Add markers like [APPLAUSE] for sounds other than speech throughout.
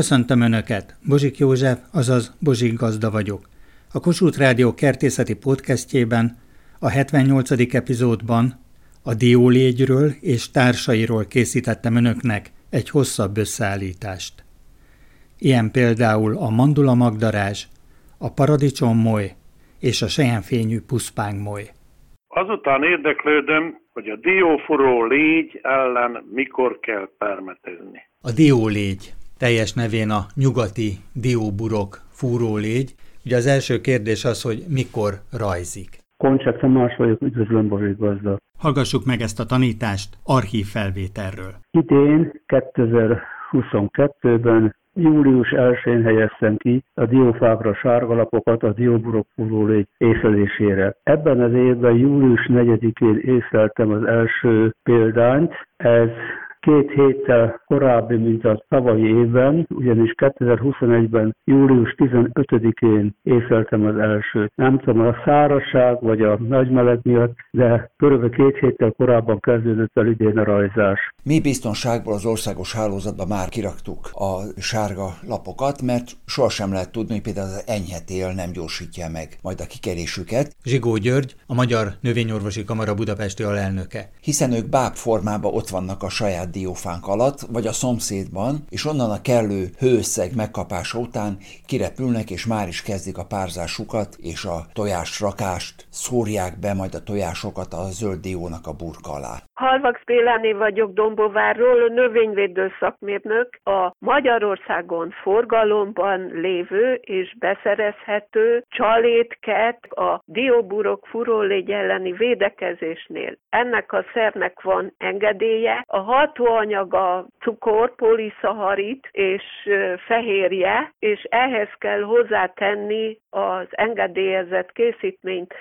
Köszöntöm Önöket, Bozsik József, azaz Bozsik Gazda vagyok. A Kossuth Rádió kertészeti podcastjében, a 78. epizódban a diólégyről és társairól készítettem Önöknek egy hosszabb összeállítást. Ilyen például a mandula magdarázs, a paradicsom moly és a sejenfényű puszpáng moly. Azután érdeklődöm, hogy a dióforó légy ellen mikor kell permetezni. A diólégy, teljes nevén a nyugati dióburok fúrólégy. Ugye az első kérdés az, hogy mikor rajzik. Koncsák Tamás vagyok, üdvözlöm Bozsik gazda. Hallgassuk meg ezt a tanítást archív felvételről. Idén, 2022-ben Július 1-én helyeztem ki a diófákra sárgalapokat a dióburok fúrólégy észlelésére. Ebben az évben július 4-én észleltem az első példányt, ez két héttel korábbi, mint a tavalyi évben, ugyanis 2021-ben július 15-én észleltem az elsőt. Nem tudom, a szárazság vagy a nagy meleg miatt, de körülbelül két héttel korábban kezdődött el idén a rajzás. Mi biztonságból az országos hálózatban már kiraktuk a sárga lapokat, mert sohasem lehet tudni, hogy például az enyhetél nem gyorsítja meg majd a kikerésüket. Zsigó György, a Magyar Növényorvosi Kamara Budapesti alelnöke. Hiszen ők báb formában ott vannak a saját diófánk alatt, vagy a szomszédban, és onnan a kellő hőszeg megkapása után kirepülnek, és már is kezdik a párzásukat, és a tojásrakást szórják be majd a tojásokat a zöld diónak a burka alá. Halvax Béláné vagyok Dombovárról, növényvédő szakmérnök, a Magyarországon forgalomban lévő és beszerezhető csalétket a dióburok furólégy elleni védekezésnél. Ennek a szernek van engedélye, a hatóanyaga cukor, poliszaharit és fehérje, és ehhez kell hozzátenni az engedélyezett készítményt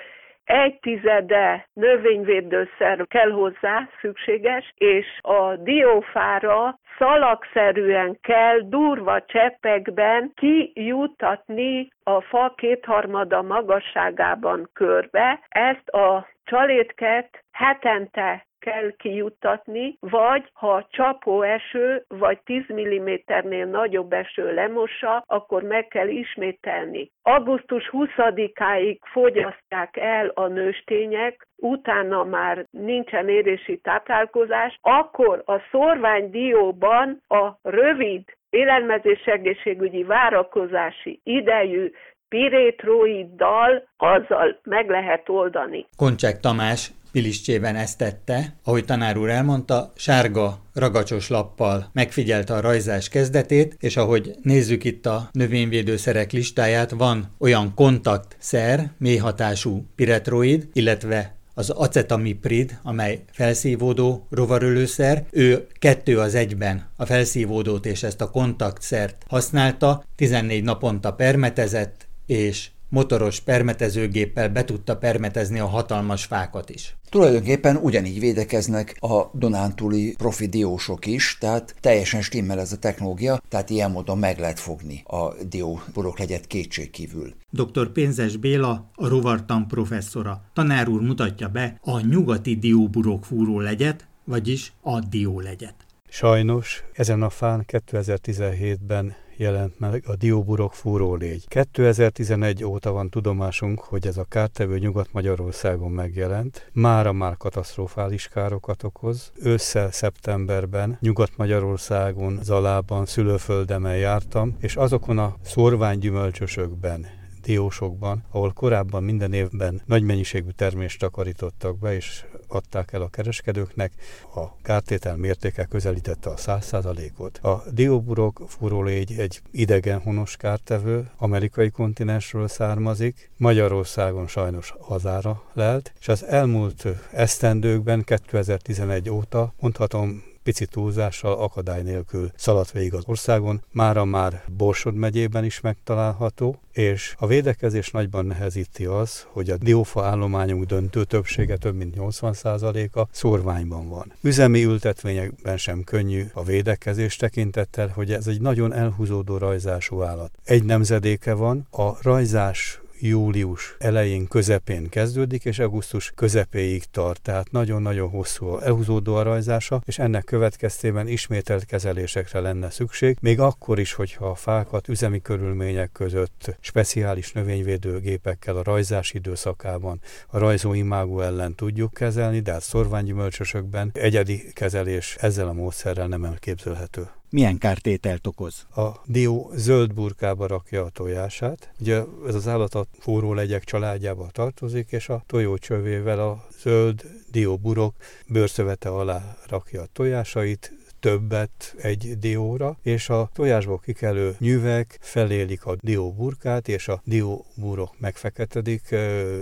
egy tizede növényvédőszer kell hozzá, szükséges, és a diófára szalagszerűen kell durva cseppekben kijutatni a fa kétharmada magasságában körbe. Ezt a csalétket hetente kell kijuttatni, vagy ha csapó eső, vagy 10 mm-nél nagyobb eső lemossa, akkor meg kell ismételni. Augusztus 20-áig fogyasztják el a nőstények, utána már nincsen érési táplálkozás, akkor a szorványdióban a rövid élelmezés egészségügyi várakozási idejű pirétroiddal azzal meg lehet oldani. Koncsák Tamás Piliscsében ezt tette, ahogy tanár úr elmondta, sárga ragacsos lappal megfigyelte a rajzás kezdetét, és ahogy nézzük itt a növényvédőszerek listáját, van olyan kontaktszer, mélyhatású piretroid, illetve az acetamiprid, amely felszívódó rovarölőszer, ő kettő az egyben a felszívódót és ezt a kontaktszert használta, 14 naponta permetezett, és motoros permetezőgéppel be tudta permetezni a hatalmas fákat is. Tulajdonképpen ugyanígy védekeznek a Donántúli profi diósok is, tehát teljesen stimmel ez a technológia, tehát ilyen módon meg lehet fogni a dióborok legyet kétségkívül. Dr. Pénzes Béla, a rovartan professzora. Tanár úr mutatja be a nyugati dióburok fúró legyet, vagyis a diólegyet. Sajnos ezen a fán 2017-ben jelent meg a dióburok fúrólégy. 2011 óta van tudomásunk, hogy ez a kártevő Nyugat-Magyarországon megjelent. Mára már katasztrofális károkat okoz. Ősszel szeptemberben Nyugat-Magyarországon, Zalában, szülőföldemen jártam, és azokon a szorványgyümölcsösökben, diósokban, ahol korábban minden évben nagy mennyiségű termést takarítottak be, és adták el a kereskedőknek, a kártétel mértéke közelítette a 100%-ot. A dióburok furólégy egy idegen honos kártevő, amerikai kontinensről származik, Magyarországon sajnos hazára lelt, és az elmúlt esztendőkben, 2011 óta mondhatom pici túlzással akadály nélkül szaladt végig az országon, mára már Borsod megyében is megtalálható, és a védekezés nagyban nehezíti az, hogy a diófa állományunk döntő többsége, több mint 80%-a szórványban van. Üzemi ültetvényekben sem könnyű a védekezés tekintettel, hogy ez egy nagyon elhúzódó rajzású állat. Egy nemzedéke van, a rajzás július elején, közepén kezdődik, és augusztus közepéig tart, tehát nagyon-nagyon hosszú elhúzódó a rajzása, és ennek következtében ismételt kezelésekre lenne szükség, még akkor is, hogyha a fákat üzemi körülmények között speciális növényvédőgépekkel a rajzás időszakában a rajzó imágó ellen tudjuk kezelni, de hát szorványgyümölcsösökben egyedi kezelés ezzel a módszerrel nem elképzelhető milyen kártételt okoz? A dió zöld burkába rakja a tojását. Ugye ez az állat a forró legyek családjába tartozik, és a tojócsövével a zöld dióburok bőrszövete alá rakja a tojásait, többet egy dióra, és a tojásból kikelő nyüvek felélik a dió burkát, és a dió burok megfeketedik,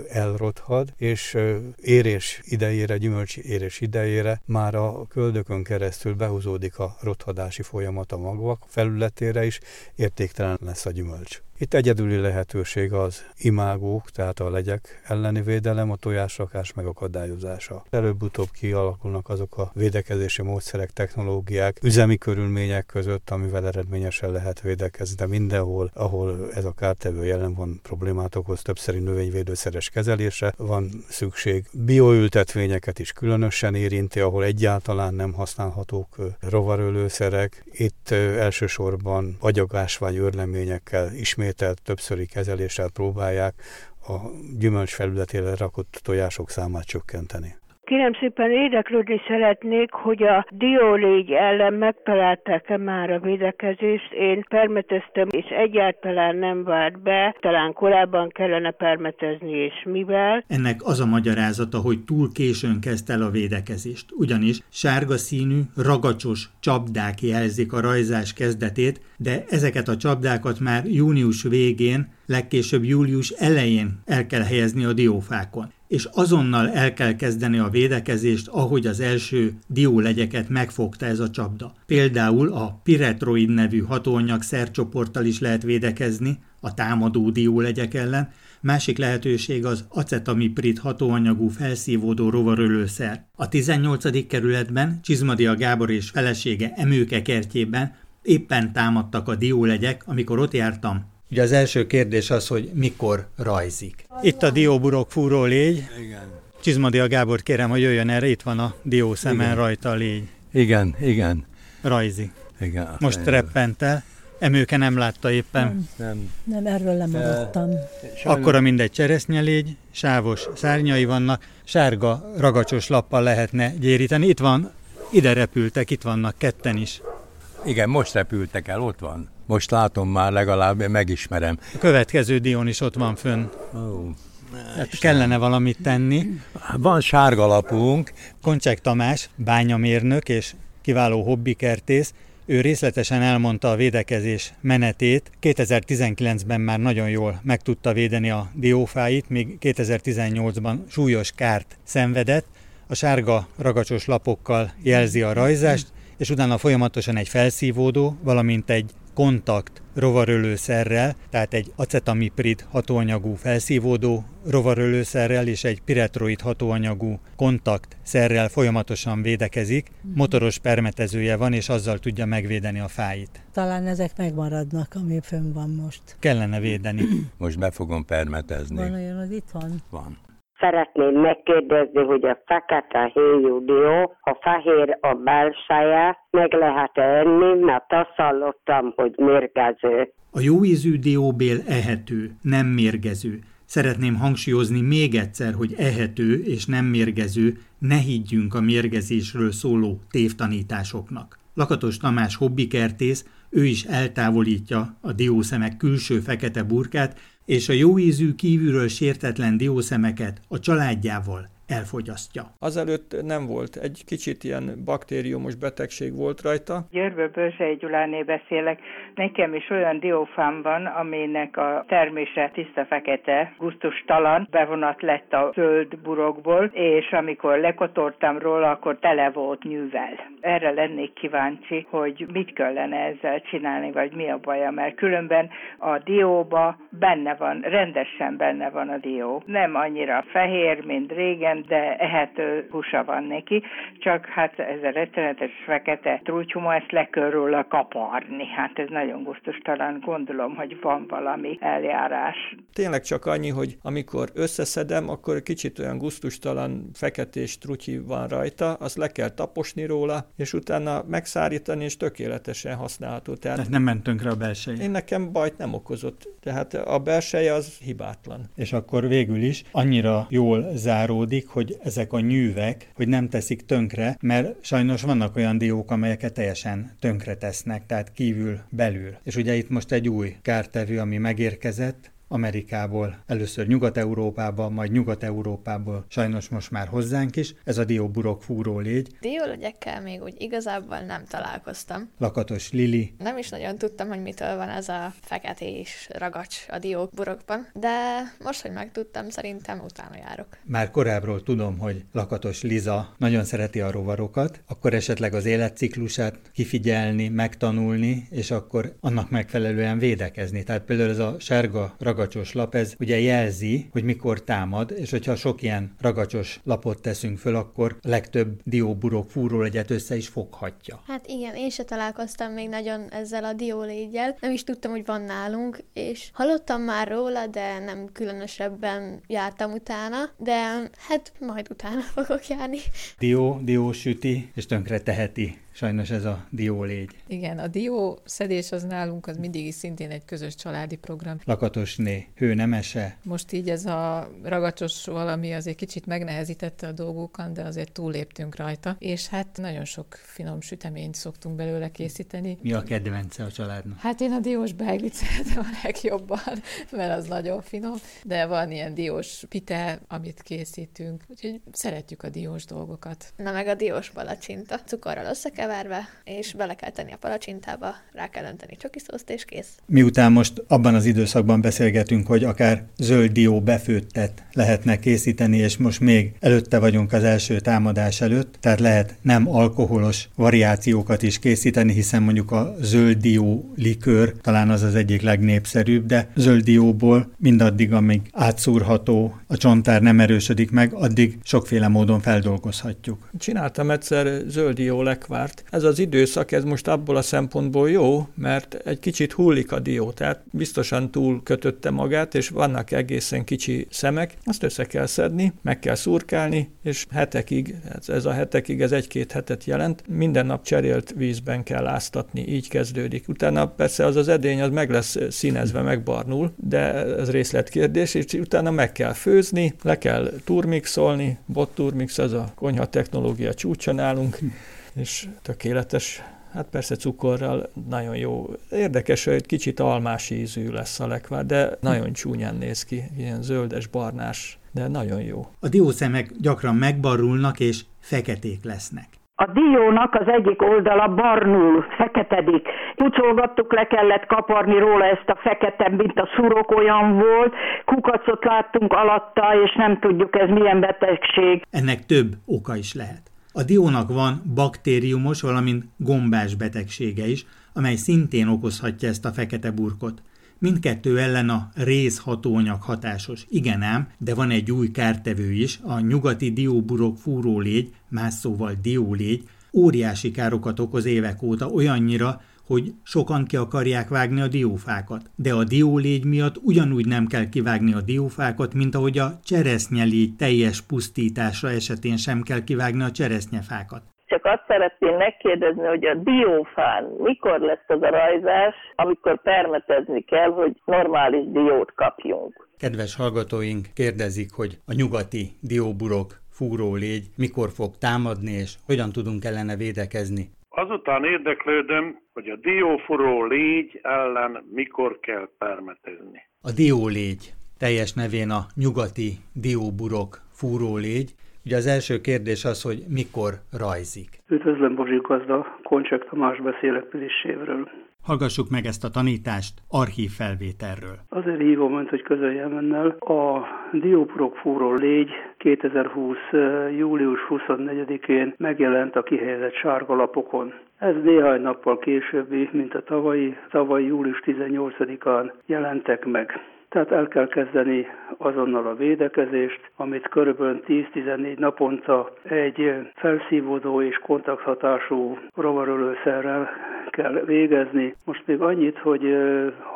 elrothad, és érés idejére, gyümölcs érés idejére már a köldökön keresztül behúzódik a rothadási folyamat a magvak felületére is, értéktelen lesz a gyümölcs. Itt egyedüli lehetőség az imágók, tehát a legyek elleni védelem, a tojásrakás megakadályozása. Előbb-utóbb kialakulnak azok a védekezési módszerek, technológiák, üzemi körülmények között, amivel eredményesen lehet védekezni, de mindenhol, ahol ez a kártevő jelen van, problémát okoz, többszeri növényvédőszeres kezelése van szükség. Bioültetvényeket is különösen érinti, ahol egyáltalán nem használhatók rovarölőszerek. Itt elsősorban agyagásvány örleményekkel ismét ismételt többszöri kezeléssel próbálják a gyümölcs felületére rakott tojások számát csökkenteni. Kérem szépen érdeklődni szeretnék, hogy a diólégy ellen megtalálták-e már a védekezést. Én permeteztem, és egyáltalán nem várt be. Talán korábban kellene permetezni, és mivel. Ennek az a magyarázata, hogy túl későn kezd el a védekezést. Ugyanis sárga színű, ragacsos csapdák jelzik a rajzás kezdetét, de ezeket a csapdákat már június végén, legkésőbb július elején el kell helyezni a diófákon és azonnal el kell kezdeni a védekezést, ahogy az első diólegyeket megfogta ez a csapda. Például a piretroid nevű hatóanyag szercsoporttal is lehet védekezni a támadó diólegyek ellen, másik lehetőség az acetamiprid hatóanyagú felszívódó rovarölőszer. A 18. kerületben Csizmadia Gábor és felesége Emőke kertjében éppen támadtak a diólegyek, amikor ott jártam, Ugye az első kérdés az, hogy mikor rajzik. Itt a dióburok fúró légy. Igen. Csizmadia Gábor kérem, hogy jöjjön erre, itt van a dió szemen igen. rajta a légy. Igen, igen. Rajzi. Igen. Most igen. reppent el. Emőke nem látta éppen. Nem, nem, nem erről lemaradtam. Akkor a mindegy cseresznyelégy, sávos szárnyai vannak, sárga ragacsos lappal lehetne gyéríteni. Itt van, ide repültek, itt vannak ketten is. Igen, most repültek el, ott van. Most látom már, legalább megismerem. A következő dión is ott van fönn. Oh. Hát kellene valamit tenni. Van sárga lapunk. Koncsek Tamás, bányamérnök és kiváló hobbikertész, ő részletesen elmondta a védekezés menetét. 2019-ben már nagyon jól meg tudta védeni a diófáit, még 2018-ban súlyos kárt szenvedett. A sárga ragacsos lapokkal jelzi a rajzást, és utána folyamatosan egy felszívódó, valamint egy kontakt rovarölőszerrel, tehát egy acetamiprid hatóanyagú felszívódó rovarölőszerrel és egy piretroid hatóanyagú kontakt szerrel folyamatosan védekezik, mhm. motoros permetezője van, és azzal tudja megvédeni a fáit. Talán ezek megmaradnak, ami fönn van most. Kellene védeni. Most be fogom permetezni. Van olyan, az itt van? Van. Szeretném megkérdezni, hogy a fekete héjú dió, ha fehér a belseje, meg lehet enni, mert azt hallottam, hogy mérgező. A jó ízű dióbél ehető, nem mérgező. Szeretném hangsúlyozni még egyszer, hogy ehető és nem mérgező, ne higgyünk a mérgezésről szóló tévtanításoknak. Lakatos Tamás hobbikertész, ő is eltávolítja a diószemek külső fekete burkát, és a jóízű kívülről sértetlen diószemeket a családjával elfogyasztja. Azelőtt nem volt, egy kicsit ilyen baktériumos betegség volt rajta. Győrből Börzsei Gyuláné beszélek. Nekem is olyan diófám van, aminek a termése tiszta fekete, gusztustalan, bevonat lett a zöld burokból, és amikor lekotortam róla, akkor tele volt nyűvel. Erre lennék kíváncsi, hogy mit kellene ezzel csinálni, vagy mi a baja, mert különben a dióba benne van, rendesen benne van a dió. Nem annyira fehér, mint régen, de ehető húsa van neki, csak hát ez a rettenetes fekete trúcsuma, ezt le kell róla kaparni. Hát ez nagyon gusztustalan, gondolom, hogy van valami eljárás. Tényleg csak annyi, hogy amikor összeszedem, akkor kicsit olyan gusztustalan feketés trutyi van rajta, azt le kell taposni róla, és utána megszárítani, és tökéletesen használható. Tehát, nem ment tönkre a belseje. Én nekem bajt nem okozott. Tehát a belseje az hibátlan. És akkor végül is annyira jól záródik, hogy ezek a nyűvek, hogy nem teszik tönkre, mert sajnos vannak olyan diók, amelyeket teljesen tönkre tesznek, tehát kívül belül. És ugye itt most egy új kártevő, ami megérkezett, Amerikából, először Nyugat-Európába, majd Nyugat-Európából, sajnos most már hozzánk is, ez a dióburok fúró légy. Diólegyekkel még úgy igazából nem találkoztam. Lakatos Lili. Nem is nagyon tudtam, hogy mitől van ez a feketés ragacs a dióburokban, de most, hogy megtudtam, szerintem utána járok. Már korábbról tudom, hogy Lakatos Liza nagyon szereti a rovarokat, akkor esetleg az életciklusát kifigyelni, megtanulni, és akkor annak megfelelően védekezni. Tehát például ez a sárga ragacsos lap, ez ugye jelzi, hogy mikor támad, és hogyha sok ilyen ragacsos lapot teszünk föl, akkor a legtöbb dióburok fúrólegyet össze is foghatja. Hát igen, én se találkoztam még nagyon ezzel a diólégyel, nem is tudtam, hogy van nálunk, és hallottam már róla, de nem különösebben jártam utána, de hát majd utána [LAUGHS] fogok járni. Dió, dió süti, és tönkre teheti sajnos ez a diólégy. Igen, a dió szedés az nálunk az mindig is szintén egy közös családi program. Lakatosné, hő nemese. Most így ez a ragacsos valami azért kicsit megnehezítette a dolgokat, de azért túléptünk rajta, és hát nagyon sok finom süteményt szoktunk belőle készíteni. Mi a kedvence a családnak? Hát én a diós beiglit szeretem a legjobban, [LAUGHS] mert az nagyon finom, de van ilyen diós pite, amit készítünk, úgyhogy szeretjük a diós dolgokat. Na meg a diós palacsinta, cukorral összekeverni, keverve, és bele kell tenni a palacsintába, rá kell önteni csokiszószt, és kész. Miután most abban az időszakban beszélgetünk, hogy akár zöld dió befőttet lehetne készíteni, és most még előtte vagyunk az első támadás előtt, tehát lehet nem alkoholos variációkat is készíteni, hiszen mondjuk a zöld dió likőr talán az az egyik legnépszerűbb, de zöld dióból mindaddig, amíg átszúrható, a csontár nem erősödik meg, addig sokféle módon feldolgozhatjuk. Csináltam egyszer zöld dió lekvárt, mert ez az időszak, ez most abból a szempontból jó, mert egy kicsit hullik a dió, tehát biztosan túl kötötte magát, és vannak egészen kicsi szemek, azt össze kell szedni, meg kell szurkálni, és hetekig, ez a hetekig, ez egy-két hetet jelent, minden nap cserélt vízben kell áztatni, így kezdődik. Utána persze az az edény, az meg lesz színezve, megbarnul, de ez részletkérdés, és utána meg kell főzni, le kell turmixolni, bot turmix, ez a konyha technológia csúcsa nálunk, és tökéletes. Hát persze cukorral nagyon jó. Érdekes, hogy egy kicsit almás ízű lesz a lekvár, de nagyon csúnyán néz ki, ilyen zöldes, barnás, de nagyon jó. A diószemek gyakran megbarulnak és feketék lesznek. A diónak az egyik oldala barnul, feketedik. Pucolgattuk, le kellett kaparni róla ezt a fekete, mint a szurok olyan volt. Kukacot láttunk alatta, és nem tudjuk ez milyen betegség. Ennek több oka is lehet. A diónak van baktériumos, valamint gombás betegsége is, amely szintén okozhatja ezt a fekete burkot. Mindkettő ellen a rézhatóanyag hatásos. Igen ám, de van egy új kártevő is, a nyugati dióburok fúrólégy, más szóval diólégy, óriási károkat okoz évek óta olyannyira, hogy sokan ki akarják vágni a diófákat. De a diólégy miatt ugyanúgy nem kell kivágni a diófákat, mint ahogy a cseresznyelégy teljes pusztítása esetén sem kell kivágni a cseresznyefákat. Csak azt szeretném megkérdezni, hogy a diófán mikor lesz az a rajzás, amikor permetezni kell, hogy normális diót kapjunk. Kedves hallgatóink kérdezik, hogy a nyugati dióburok fúrólégy mikor fog támadni, és hogyan tudunk ellene védekezni. Azután érdeklődöm, hogy a dióforó légy ellen mikor kell permetezni. A diólégy, teljes nevén a nyugati dióburok fúrólégy. Ugye az első kérdés az, hogy mikor rajzik. Üdvözlöm, Bozsik Gazda, Koncsek Tamás beszélek Pilissévről. Hallgassuk meg ezt a tanítást archív felvételről. Azért hívom önt, hogy közöljem önnel. A Diópurok fúró légy 2020. július 24-én megjelent a kihelyezett sárga lapokon. Ez néhány nappal későbbi, mint a tavalyi, tavalyi július 18-án jelentek meg. Tehát el kell kezdeni azonnal a védekezést, amit körülbelül 10-14 naponta egy felszívódó és kontakthatású rovarölőszerrel kell végezni. Most még annyit, hogy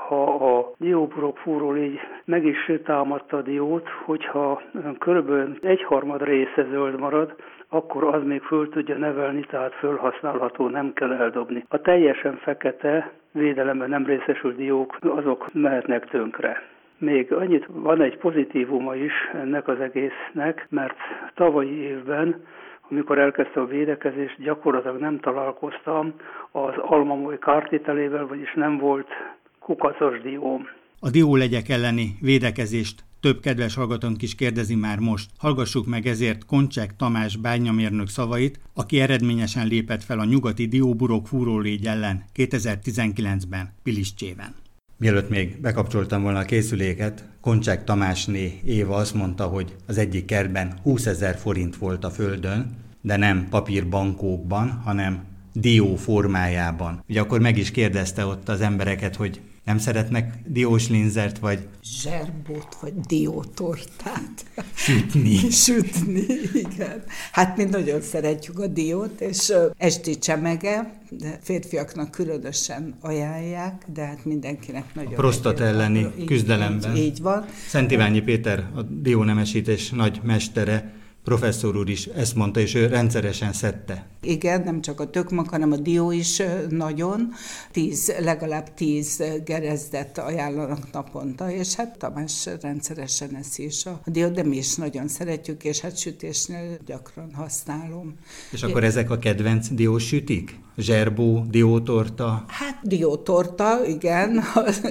ha a dióburok fúró légy meg is támadta a diót, hogyha körülbelül egyharmad része zöld marad, akkor az még föl tudja nevelni, tehát fölhasználható, nem kell eldobni. A teljesen fekete védelemben nem részesült diók, azok mehetnek tönkre. Még annyit van egy pozitívuma is ennek az egésznek, mert tavalyi évben amikor elkezdte a védekezést, gyakorlatilag nem találkoztam az almamoly kártételével, vagyis nem volt kukacos dióm. A diólegyek elleni védekezést több kedves hallgatónk is kérdezi már most. Hallgassuk meg ezért Koncsek Tamás bányamérnök szavait, aki eredményesen lépett fel a nyugati dióburok fúrólégy ellen 2019-ben Piliscsében. Mielőtt még bekapcsoltam volna a készüléket, Koncsák Tamásné Éva azt mondta, hogy az egyik kertben 20 ezer forint volt a földön, de nem papírbankókban, hanem dió formájában. Ugye akkor meg is kérdezte ott az embereket, hogy nem szeretnek diós linzert, vagy... Zserbót, vagy diótortát. Sütni. [LAUGHS] Sütni, igen. Hát mi nagyon szeretjük a diót, és esti csemege, de férfiaknak különösen ajánlják, de hát mindenkinek nagyon... A prostat elleni küzdelemben. Így, így van. Szent Iványi Péter, a diónemesítés nagy mestere, professzor úr is ezt mondta, és ő rendszeresen szedte. Igen, nem csak a tökmak, hanem a dió is nagyon. Tíz, legalább tíz gerezdet ajánlanak naponta, és hát Tamás rendszeresen eszi is a dió, de mi is nagyon szeretjük, és hát sütésnél gyakran használom. És akkor ezek a kedvenc diós sütik? Zserbó, diótorta? Hát diótorta, igen,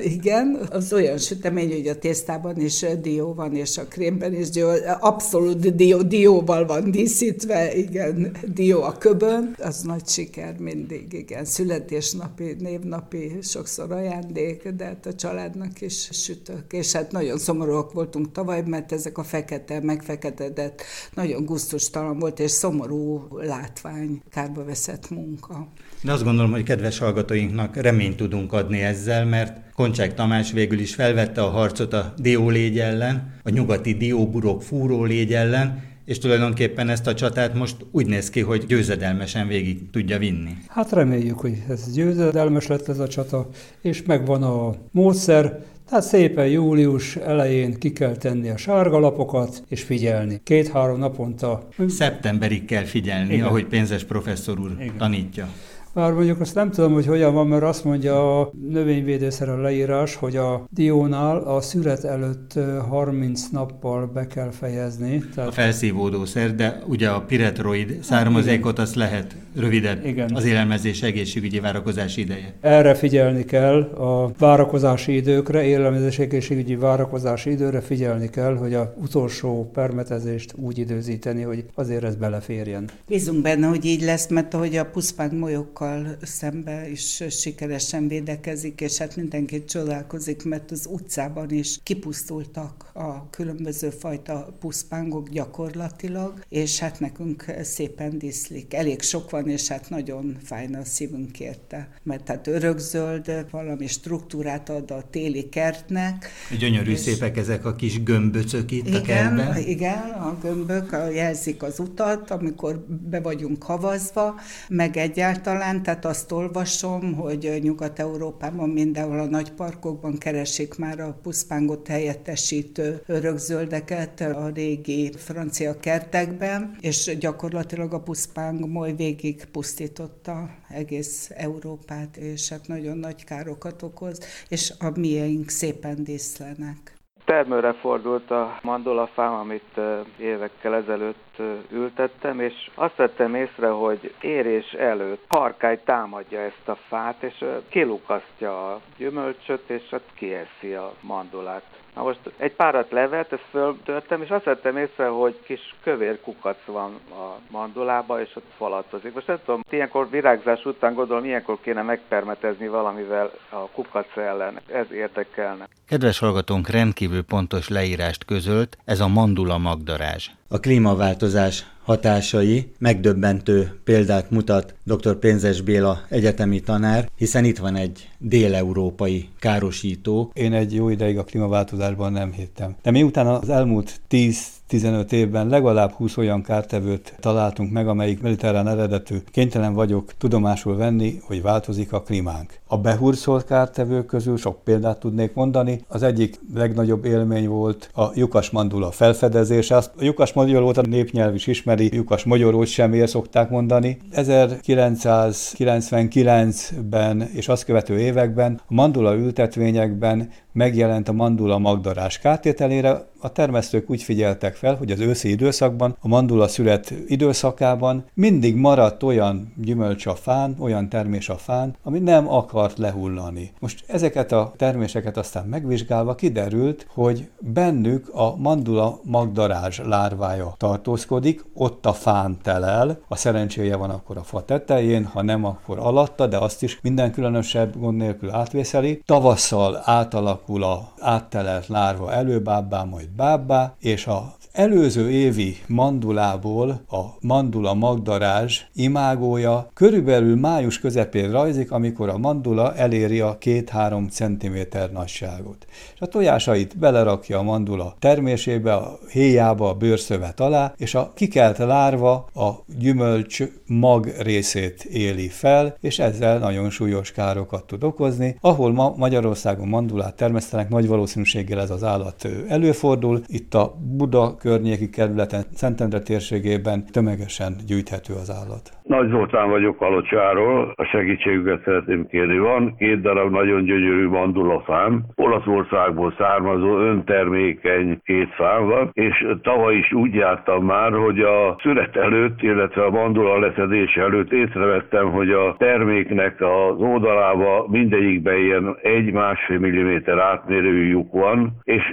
igen. Az olyan sütemény, hogy a tésztában is dió van, és a krémben is dió, abszolút dió, dióval van díszítve, igen, dió a köbön. Az nagy siker mindig, igen. Születésnapi, névnapi, sokszor ajándék, de hát a családnak is sütök. És hát nagyon szomorúak voltunk tavaly, mert ezek a fekete, megfeketedett, nagyon gusztustalan volt, és szomorú látvány, kárba veszett munka. De azt gondolom, hogy kedves hallgatóinknak reményt tudunk adni ezzel, mert Koncsák Tamás végül is felvette a harcot a diólégy ellen, a nyugati dióburok fúrólégy ellen, és tulajdonképpen ezt a csatát most úgy néz ki, hogy győzedelmesen végig tudja vinni. Hát reméljük, hogy ez győzedelmes lett ez a csata, és megvan a módszer, tehát szépen július elején ki kell tenni a sárga lapokat, és figyelni. Két-három naponta. Szeptemberig kell figyelni, Igen. ahogy pénzes professzor úr Igen. tanítja. Bár mondjuk azt nem tudom, hogy hogyan van, mert azt mondja a növényvédőszer a leírás, hogy a diónál a szület előtt 30 nappal be kell fejezni. Tehát... A felszívódószer, de ugye a piretroid származékot azt lehet rövidebb Igen. az élelmezés egészségügyi várakozási ideje. Erre figyelni kell a várakozási időkre, élelmezés egészségügyi várakozási időre figyelni kell, hogy a utolsó permetezést úgy időzíteni, hogy azért ez beleférjen. Bízunk benne, hogy így lesz, mert ahogy a puszpánk molyokkal szembe is sikeresen védekezik, és hát mindenki csodálkozik, mert az utcában is kipusztultak a különböző fajta puszpángok gyakorlatilag, és hát nekünk szépen diszlik. Elég sok van, és hát nagyon fájna a szívünk érte, mert hát örökzöld valami struktúrát ad a téli kertnek. Gyönyörű és... szépek ezek a kis gömböcök itt igen, a kertben. Igen, a gömbök jelzik az utat, amikor be vagyunk havazva, meg egyáltalán tehát azt olvasom, hogy Nyugat-Európában mindenhol a nagy parkokban keresik már a puszpángot helyettesítő örökzöldeket a régi francia kertekben, és gyakorlatilag a puszpáng moly végig pusztította egész Európát, és hát nagyon nagy károkat okoz, és a miénk szépen díszlenek. Termőre fordult a mandolafám, amit évekkel ezelőtt ültettem, és azt vettem észre, hogy érés előtt harkály támadja ezt a fát, és kilukasztja a gyümölcsöt, és hát kieszi a mandolát. Na most egy párat levelt, ezt föltörtem, és azt vettem észre, hogy kis kövér kukac van a mandolába, és ott falatozik. Most nem tudom, ilyenkor virágzás után gondolom, ilyenkor kéne megpermetezni valamivel a kukac ellen. Ez érdekelne. Kedves hallgatónk rendkívül pontos leírást közölt, ez a mandula magdarázs. A klímaváltozás hatásai megdöbbentő példát mutat dr. Pénzes Béla egyetemi tanár, hiszen itt van egy déleurópai károsító. Én egy jó ideig a klímaváltozásban nem hittem. De miután az elmúlt 10 15 évben legalább 20 olyan kártevőt találtunk meg, amelyik mediterrán eredetű. Kénytelen vagyok tudomásul venni, hogy változik a klímánk. A behurcolt kártevők közül sok példát tudnék mondani. Az egyik legnagyobb élmény volt a lyukas mandula felfedezése. Azt a lyukas volt a népnyelv is ismeri, lyukas magyarót sem ér szokták mondani. 1999-ben és azt követő években a mandula ültetvényekben megjelent a mandula magdarás kártételére, a termesztők úgy figyeltek fel, hogy az őszi időszakban, a mandula szület időszakában mindig maradt olyan gyümölcs a fán, olyan termés a fán, ami nem akart lehullani. Most ezeket a terméseket aztán megvizsgálva kiderült, hogy bennük a mandula magdarázs lárvája tartózkodik, ott a fán telel, a szerencséje van akkor a fa tetején, ha nem, akkor alatta, de azt is minden különösebb gond nélkül átvészeli. Tavasszal átalakul a áttelelt lárva előbábbá, majd bábbá, és a előző évi mandulából a mandula magdarázs imágója körülbelül május közepén rajzik, amikor a mandula eléri a 2-3 cm nagyságot. És a tojásait belerakja a mandula termésébe, a héjába, a bőrszövet alá, és a kikelt lárva a gyümölcs mag részét éli fel, és ezzel nagyon súlyos károkat tud okozni. Ahol ma Magyarországon mandulát termesztenek, nagy valószínűséggel ez az állat előfordul. Itt a Buda környéki kerületen, Szentendre térségében tömegesen gyűjthető az állat. Nagy Zoltán vagyok Kalocsáról, a segítségüket szeretném kérni. Van két darab nagyon gyönyörű mandulafám, Olaszországból származó öntermékeny két fám van, és tavaly is úgy jártam már, hogy a szület előtt, illetve a mandula leszedés előtt észrevettem, hogy a terméknek az oldalába mindegyikben ilyen egy-másfél milliméter átmérő lyuk van, és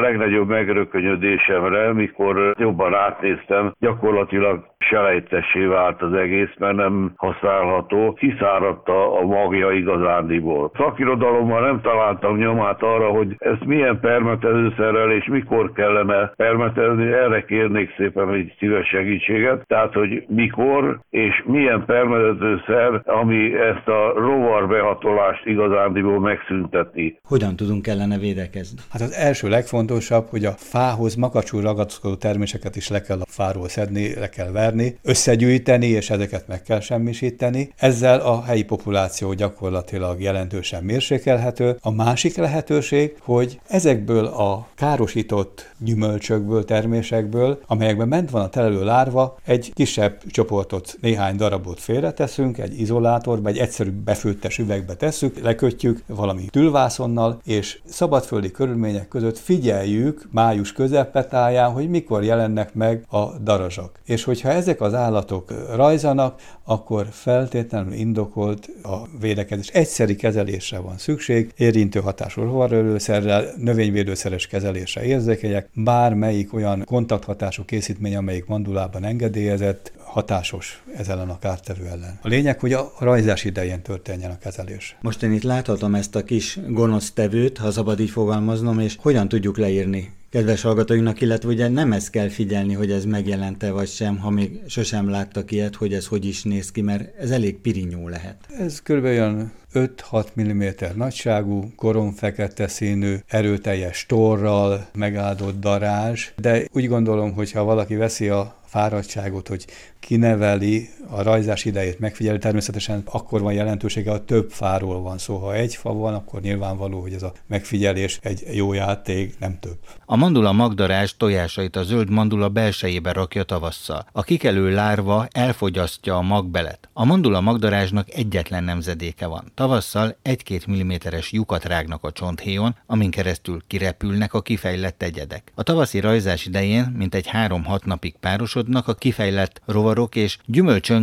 legnagyobb megrökönyödésemre, mikor jobban átnéztem, gyakorlatilag selejtessé vált az egész, mert nem használható, kiszáradta a magja igazándiból. Szakirodalommal nem találtam nyomát arra, hogy ezt milyen permetezőszerrel és mikor kellene permetezni, erre kérnék szépen egy szíves segítséget, tehát hogy mikor és milyen permetezőszer, ami ezt a rovar behatolást igazándiból megszünteti. Hogyan tudunk ellene védekezni? Hát az első legfontosabb, hogy a fához makacsul ragaszkodó terméseket is le kell a fáról szedni, le kell verni, összegyűjteni, és ezeket meg kell semmisíteni. Ezzel a helyi populáció gyakorlatilag jelentősen mérsékelhető. A másik lehetőség, hogy ezekből a károsított gyümölcsökből, termésekből, amelyekben ment van a telelő lárva, egy kisebb csoportot, néhány darabot félreteszünk, egy izolátorba, egy egyszerű befőttes üvegbe tesszük, lekötjük valami tülvászonnal, és szabadföldi körülmények között figyeljük május közepetáján, hogy mikor jelennek meg a darazsak. És hogyha ez ezek az állatok rajzanak, akkor feltétlenül indokolt a védekezés. Egyszeri kezelésre van szükség, érintő hatású rovarölőszerrel, növényvédőszeres kezelésre érzékenyek, bármelyik olyan kontakthatású készítmény, amelyik mandulában engedélyezett, hatásos ez ellen a kártevő ellen. A lényeg, hogy a rajzás idején történjen a kezelés. Most én itt láthatom ezt a kis gonosz tevőt, ha szabad így fogalmaznom, és hogyan tudjuk leírni kedves hallgatóinknak, illetve ugye nem ezt kell figyelni, hogy ez megjelente vagy sem, ha még sosem láttak ilyet, hogy ez hogy is néz ki, mert ez elég pirinyó lehet. Ez kb. olyan 5-6 mm nagyságú, koronfekete színű, erőteljes torral megáldott darázs, de úgy gondolom, hogy ha valaki veszi a fáradtságot, hogy kineveli, a rajzás idejét megfigyeli, természetesen akkor van jelentősége, ha több fáról van szó. Ha egy fa van, akkor nyilvánvaló, hogy ez a megfigyelés egy jó játék, nem több. A mandula magdarás tojásait a zöld mandula belsejébe rakja tavasszal. A kikelő lárva elfogyasztja a magbelet. A mandula magdarásnak egyetlen nemzedéke van. Tavasszal 1-2 mm-es lyukat rágnak a csonthéjon, amin keresztül kirepülnek a kifejlett egyedek. A tavaszi rajzás idején mintegy 3-6 napig párosodnak a kifejlett rovar rovarok és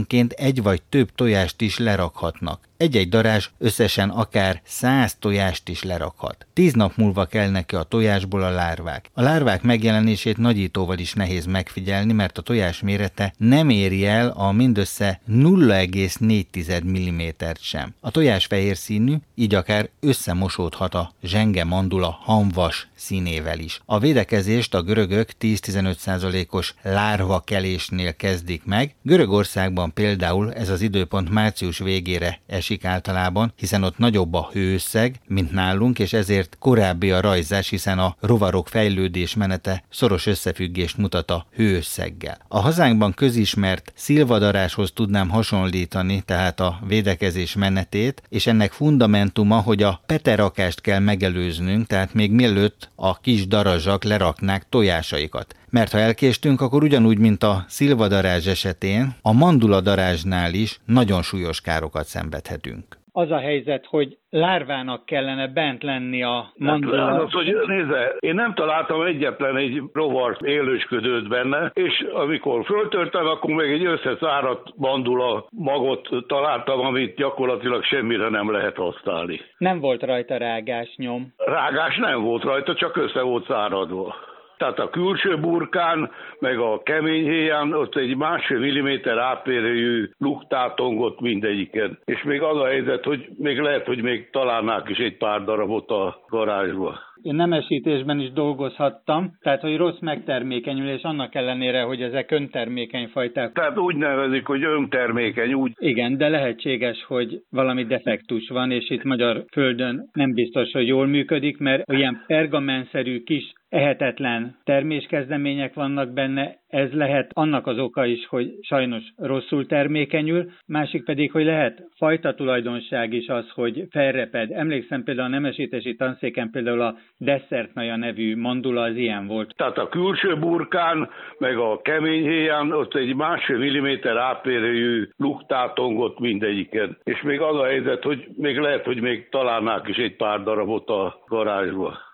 gyümölcsönként egy vagy több tojást is lerakhatnak. Egy-egy darázs összesen akár 100 tojást is lerakhat. Tíz nap múlva kell neki a tojásból a lárvák. A lárvák megjelenését nagyítóval is nehéz megfigyelni, mert a tojás mérete nem éri el a mindössze 0,4 mm-t sem. A tojás fehér színű, így akár összemosódhat a zsenge mandula hamvas színével is. A védekezést a görögök 10-15%-os lárva kelésnél kezdik meg. Görögországban például ez az időpont március végére esik általában, hiszen ott nagyobb a hőszeg, mint nálunk, és ezért korábbi a rajzás, hiszen a rovarok fejlődés menete szoros összefüggést mutat a hőszeggel. A hazánkban közismert szilvadaráshoz tudnám hasonlítani, tehát a védekezés menetét, és ennek fundamentuma, hogy a peterakást kell megelőznünk, tehát még mielőtt a kis darazsak leraknák tojásaikat. Mert ha elkéstünk, akkor ugyanúgy, mint a szilvadarázs esetén, a manduladarázsnál is nagyon súlyos károkat szenvedhetünk az a helyzet, hogy lárvának kellene bent lenni a mandula. Hát, az, hogy nézze, én nem találtam egyetlen egy rovart élősködőt benne, és amikor föltörtem, akkor még egy összeszáradt mandula magot találtam, amit gyakorlatilag semmire nem lehet használni. Nem volt rajta rágás nyom? Rágás nem volt rajta, csak össze volt száradva. Tehát a külső burkán, meg a kemény héján ott egy másfél milliméter átmérőjű luktátongott mindegyiken. És még az a helyzet, hogy még lehet, hogy még találnák is egy pár darabot a garázsba. Én nemesítésben is dolgozhattam, tehát hogy rossz megtermékenyülés annak ellenére, hogy ezek öntermékeny fajták. Tehát úgy nevezik, hogy öntermékeny, úgy. Igen, de lehetséges, hogy valami defektus van, és itt magyar földön nem biztos, hogy jól működik, mert ilyen pergamenszerű kis ehetetlen terméskezdemények vannak benne, ez lehet annak az oka is, hogy sajnos rosszul termékenyül, másik pedig, hogy lehet fajta tulajdonság is az, hogy felreped. Emlékszem például a nemesítési tanszéken például a desszertnaja nevű mandula az ilyen volt. Tehát a külső burkán, meg a kemény héján ott egy másfél milliméter átmérőjű luktátongott mindegyiken. És még az a helyzet, hogy még lehet, hogy még találnák is egy pár darabot a garázsba.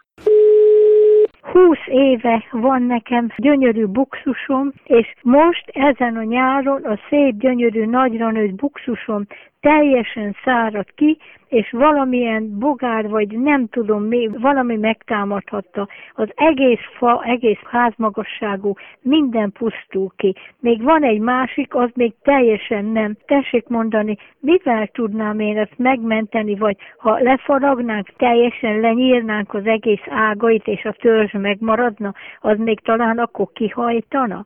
Húsz éve van nekem gyönyörű buxusom, és most ezen a nyáron a szép gyönyörű nagyra nőtt buxusom teljesen száradt ki, és valamilyen bogár, vagy nem tudom mi, valami megtámadhatta. Az egész fa, egész házmagasságú, minden pusztul ki. Még van egy másik, az még teljesen nem. Tessék mondani, mivel tudnám én ezt megmenteni, vagy ha lefaragnánk, teljesen lenyírnánk az egész ágait, és a törzs megmaradna, az még talán akkor kihajtana?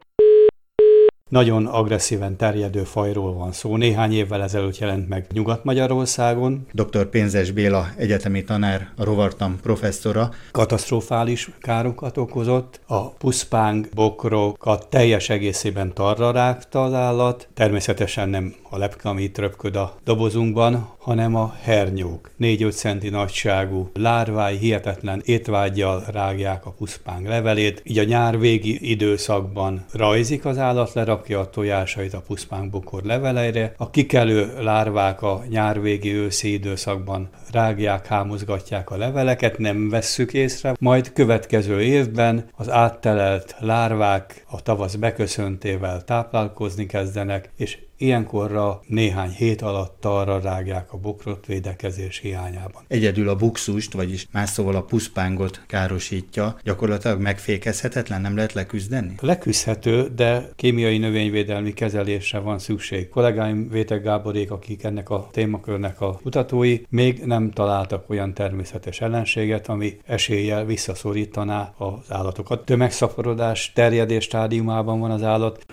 Nagyon agresszíven terjedő fajról van szó. Néhány évvel ezelőtt jelent meg Nyugat-Magyarországon. Dr. Pénzes Béla egyetemi tanár, a rovartam professzora. Katasztrofális károkat okozott. A puszpánk bokrokat teljes egészében tarra rágta az állat. Természetesen nem a lepke, ami itt röpköd a dobozunkban, hanem a hernyók. 4-5 centi nagyságú lárvái hihetetlen étvágyjal rágják a puszpánk levelét. Így a nyár végi időszakban rajzik az állat, lerakja a tojásait a puszpánk bokor leveleire. A kikelő lárvák a nyár végi őszi időszakban rágják, hámozgatják a leveleket, nem vesszük észre. Majd következő évben az áttelelt lárvák a tavasz beköszöntével táplálkozni kezdenek, és ilyenkorra néhány hét alatt arra rágják a bokrot védekezés hiányában. Egyedül a buxust, vagyis más szóval a puszpángot károsítja, gyakorlatilag megfékezhetetlen, nem lehet leküzdeni? Leküzdhető, de kémiai növényvédelmi kezelésre van szükség. Kollégáim Vétek Gáborék, akik ennek a témakörnek a kutatói, még nem találtak olyan természetes ellenséget, ami eséllyel visszaszorítaná az állatokat. Tömegszaporodás terjedés stádiumában van az állat.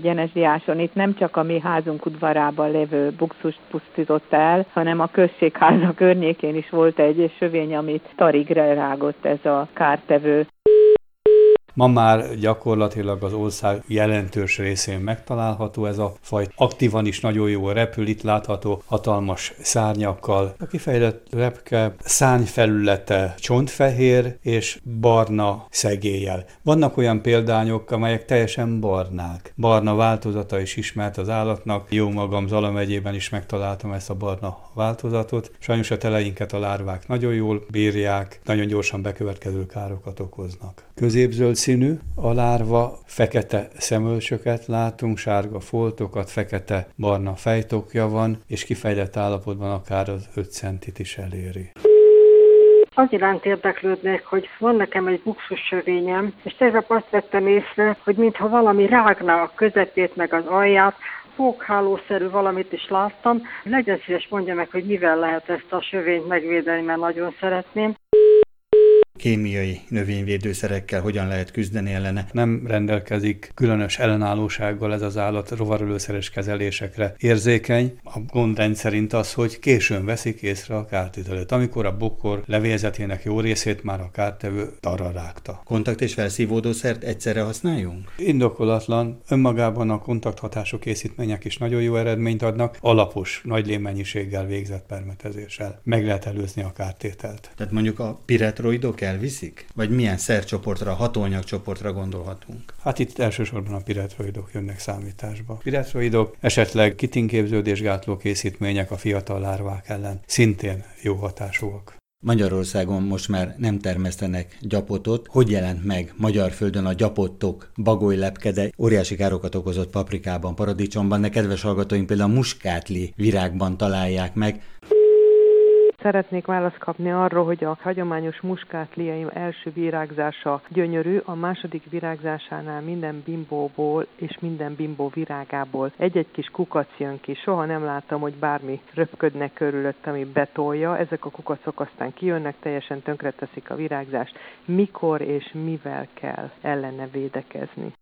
Genesiáson itt nem csak a mi házunk udvarában lévő buxust pusztította el, hanem a községháza környékén is volt egy sövény, amit tarigre rágott ez a kártevő. Ma már gyakorlatilag az ország jelentős részén megtalálható ez a faj. Aktívan is nagyon jó repül, itt látható hatalmas szárnyakkal. A kifejlett repke szárnyfelülete csontfehér és barna szegéllyel. Vannak olyan példányok, amelyek teljesen barnák. Barna változata is ismert az állatnak. Jó magam Zala megyében is megtaláltam ezt a barna változatot. Sajnos a teleinket a lárvák nagyon jól bírják, nagyon gyorsan bekövetkező károkat okoznak. Középzöld színű, a lárva fekete szemölcsöket látunk, sárga foltokat, fekete-barna fejtokja van, és kifejlett állapotban akár az 5 centit is eléri. Az iránt érdeklődnék, hogy van nekem egy sövényem, és tegnap azt vettem észre, hogy mintha valami rágna a közepét meg az alját, foghálószerű valamit is láttam. Legyen szíves mondja meg, hogy mivel lehet ezt a sövényt megvédeni, mert nagyon szeretném kémiai növényvédőszerekkel hogyan lehet küzdeni ellene. Nem rendelkezik különös ellenállósággal ez az állat rovarölőszeres kezelésekre érzékeny. A gond rendszerint az, hogy későn veszik észre a kártételőt, amikor a bokor levélzetének jó részét már a kártevő arra rágta. Kontakt és felszívódószert egyszerre használjunk? Indokolatlan. Önmagában a kontakthatású készítmények is nagyon jó eredményt adnak, alapos, nagy lémennyiséggel végzett permetezéssel. Meg lehet előzni a kártételt. Tehát mondjuk a piretroidok elviszik? Vagy milyen szercsoportra, hatóanyagcsoportra gondolhatunk? Hát itt elsősorban a piretroidok jönnek számításba. Piretroidok, esetleg kitinképződésgátló készítmények a fiatal lárvák ellen szintén jó hatásúak. Magyarországon most már nem termesztenek gyapotot. Hogy jelent meg magyar földön a gyapottok bagoly lepkede óriási károkat okozott paprikában, paradicsomban, de kedves hallgatóink például a muskátli virágban találják meg. Szeretnék választ kapni arról, hogy a hagyományos muskátliaim első virágzása gyönyörű, a második virágzásánál minden bimbóból és minden bimbó virágából egy-egy kis kukac jön ki. Soha nem láttam, hogy bármi röpködne körülött, ami betolja. Ezek a kukacok aztán kijönnek, teljesen tönkreteszik a virágzást. Mikor és mivel kell ellene védekezni?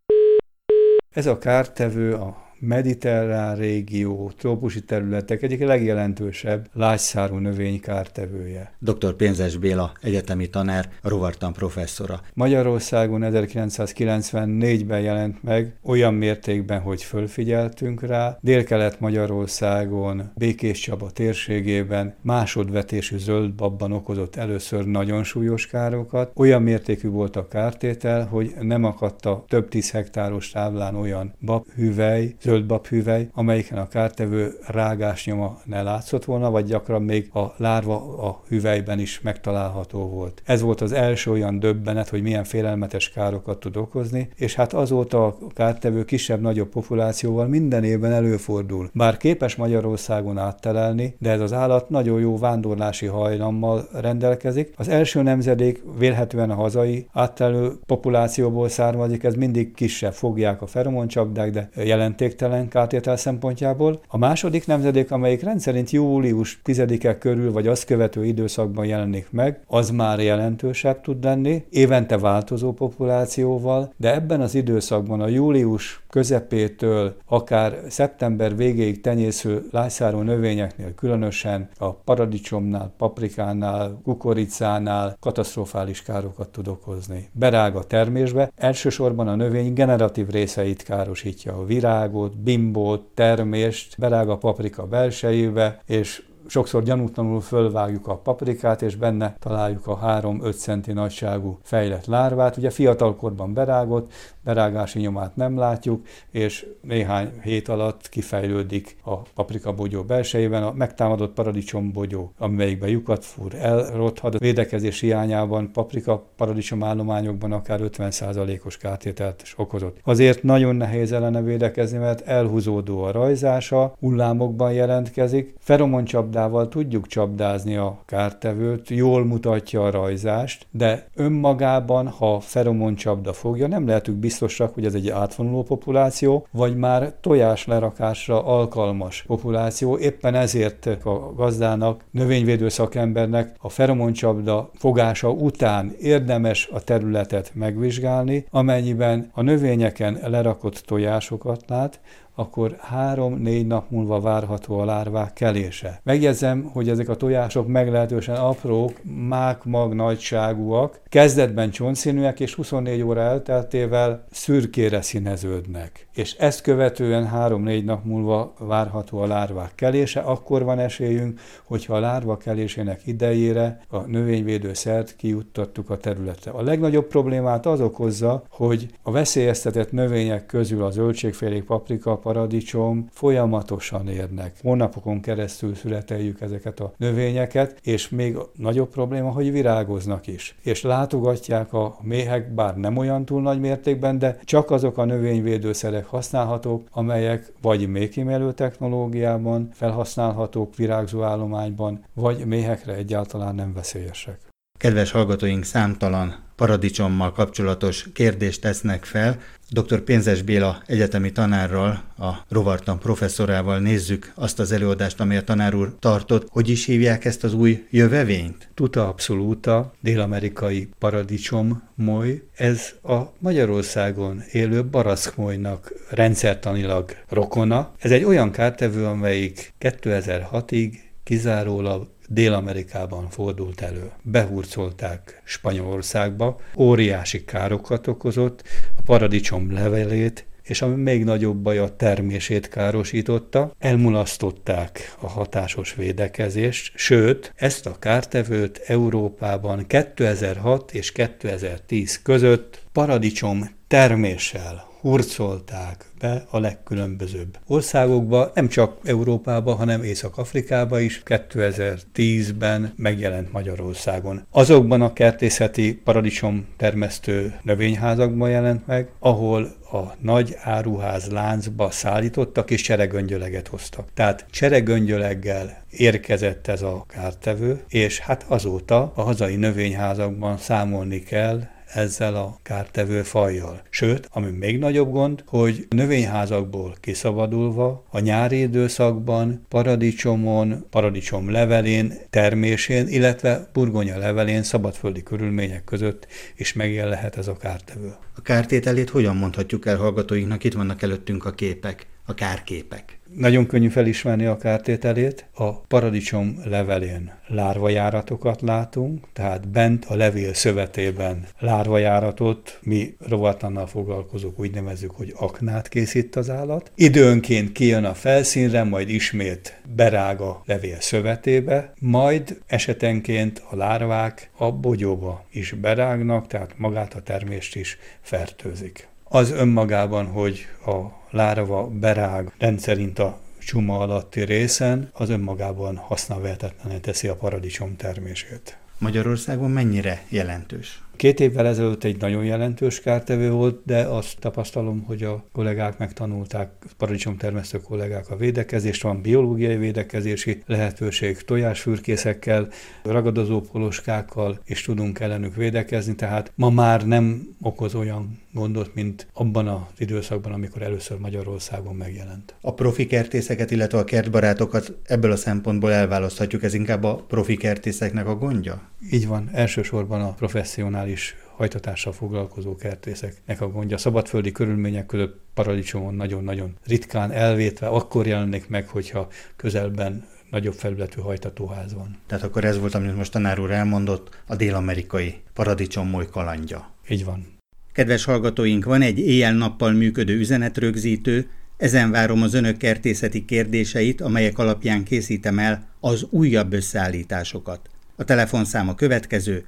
Ez a kártevő a mediterrán régió, trópusi területek egyik legjelentősebb lágyszárú növény kártevője. Dr. Pénzes Béla, egyetemi tanár, rovartan professzora. Magyarországon 1994-ben jelent meg, olyan mértékben, hogy fölfigyeltünk rá. Délkelet Magyarországon, Békés Csaba térségében másodvetésű zöld babban okozott először nagyon súlyos károkat. Olyan mértékű volt a kártétel, hogy nem akadt a több tíz hektáros táblán olyan babhüvely, zöldbabhüvely, amelyiken a kártevő rágás nyoma ne látszott volna, vagy gyakran még a lárva a hüvelyben is megtalálható volt. Ez volt az első olyan döbbenet, hogy milyen félelmetes károkat tud okozni, és hát azóta a kártevő kisebb-nagyobb populációval minden évben előfordul. Bár képes Magyarországon áttelelni, de ez az állat nagyon jó vándorlási hajlammal rendelkezik. Az első nemzedék vélhetően a hazai áttelő populációból származik, ez mindig kisebb, fogják a feromoncsapdák, de jelenték értéktelen kártétel szempontjából. A második nemzedék, amelyik rendszerint július 10-e körül vagy azt követő időszakban jelenik meg, az már jelentősebb tud lenni, évente változó populációval, de ebben az időszakban a július közepétől akár szeptember végéig tenyésző lájszáró növényeknél, különösen a paradicsomnál, paprikánál, kukoricánál katasztrofális károkat tud okozni. Berág a termésbe, elsősorban a növény generatív részeit károsítja, a virágot, bimbót, termést, berág a paprika belsejébe, és sokszor gyanútlanul fölvágjuk a paprikát, és benne találjuk a 3-5 centi nagyságú fejlett lárvát. Ugye fiatalkorban berágott, berágási nyomát nem látjuk, és néhány hét alatt kifejlődik a paprika bogyó belsejében a megtámadott paradicsom bogyó, amelyikben lyukat fúr, elrothad. A védekezés hiányában paprika paradicsom állományokban akár 50%-os kártételt is okozott. Azért nagyon nehéz ellene védekezni, mert elhúzódó a rajzása, hullámokban jelentkezik, feromoncsapdával tudjuk csapdázni a kártevőt, jól mutatja a rajzást, de önmagában, ha feromoncsapda fogja, nem lehetünk biztos biztosak, hogy ez egy átvonuló populáció, vagy már tojás lerakásra alkalmas populáció. Éppen ezért a gazdának, növényvédő szakembernek a feromoncsapda fogása után érdemes a területet megvizsgálni, amennyiben a növényeken lerakott tojásokat lát, akkor három-négy nap múlva várható a lárvák kelése. Megjegyzem, hogy ezek a tojások meglehetősen aprók, mák-mag nagyságúak, kezdetben csontszínűek, és 24 óra elteltével szürkére színeződnek. És ezt követően három-négy nap múlva várható a lárvák kelése, akkor van esélyünk, hogyha a lárva kelésének idejére a növényvédőszert kijuttattuk a területre. A legnagyobb problémát az okozza, hogy a veszélyeztetett növények közül a zöldségfélék, paprika, paradicsom folyamatosan érnek. Hónapokon keresztül születeljük ezeket a növényeket, és még nagyobb probléma, hogy virágoznak is. És látogatják a méhek, bár nem olyan túl nagy mértékben, de csak azok a növényvédőszerek használhatók, amelyek vagy méhkimelő technológiában felhasználhatók virágzó állományban, vagy méhekre egyáltalán nem veszélyesek. Kedves hallgatóink számtalan paradicsommal kapcsolatos kérdést tesznek fel. Dr. Pénzes Béla egyetemi tanárral, a rovartan professzorával nézzük azt az előadást, amely a tanár úr tartott. Hogy is hívják ezt az új jövevényt? Tuta absoluta, dél-amerikai paradicsom moly. Ez a Magyarországon élő barackmolynak rendszertanilag rokona. Ez egy olyan kártevő, amelyik 2006-ig kizárólag Dél-Amerikában fordult elő. Behurcolták Spanyolországba, óriási károkat okozott, a paradicsom levelét és ami még nagyobb baj a termését károsította, elmulasztották a hatásos védekezést, sőt, ezt a kártevőt Európában 2006 és 2010 között paradicsom terméssel hurcolták be a legkülönbözőbb országokba, nem csak Európába, hanem Észak-Afrikába is 2010-ben megjelent Magyarországon. Azokban a kertészeti paradicsom termesztő növényházakban jelent meg, ahol a nagy áruház láncba szállítottak és cseregöngyöleget hoztak. Tehát cseregöngyöleggel érkezett ez a kártevő, és hát azóta a hazai növényházakban számolni kell ezzel a kártevő fajjal. Sőt, ami még nagyobb gond, hogy növényházakból kiszabadulva a nyári időszakban paradicsomon, paradicsom levelén, termésén, illetve burgonya levelén szabadföldi körülmények között is megjelenhet ez a kártevő. A kártételét hogyan mondhatjuk el hallgatóinknak? Itt vannak előttünk a képek, a kárképek. Nagyon könnyű felismerni a kártételét. A paradicsom levelén lárvajáratokat látunk, tehát bent a levél szövetében lárvajáratot, mi rovatannal foglalkozók úgy nevezzük, hogy aknát készít az állat. Időnként kijön a felszínre, majd ismét berág a levél szövetébe, majd esetenként a lárvák a bogyóba is berágnak, tehát magát a termést is fertőzik. Az önmagában, hogy a lárva berág rendszerint a csuma alatti részen, az önmagában használvehetetlené teszi a paradicsom termését. Magyarországon mennyire jelentős? Két évvel ezelőtt egy nagyon jelentős kártevő volt, de azt tapasztalom, hogy a kollégák megtanulták, paradicsomtermesztő kollégák a védekezést, van biológiai védekezési lehetőség, tojásfürkészekkel, ragadozó poloskákkal, és tudunk ellenük védekezni, tehát ma már nem okoz olyan gondot, mint abban az időszakban, amikor először Magyarországon megjelent. A profi kertészeket, illetve a kertbarátokat ebből a szempontból elválaszthatjuk, ez inkább a profi kertészeknek a gondja? Így van, elsősorban a professzionális hajtatással foglalkozó kertészeknek a gondja. Szabadföldi körülmények között paradicsomon nagyon-nagyon ritkán elvétve, akkor jelenik meg, hogyha közelben nagyobb felületű hajtatóház van. Tehát akkor ez volt, amit most tanár úr elmondott, a dél-amerikai paradicsom kalandja. Így van. Kedves hallgatóink, van egy éjjel-nappal működő üzenetrögzítő, ezen várom az önök kertészeti kérdéseit, amelyek alapján készítem el az újabb összeállításokat. A telefonszám a következő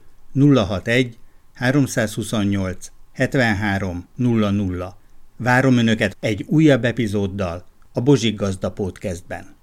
061 328 73 00. Várom önöket egy újabb epizóddal a Bozsik Gazda Podcastben.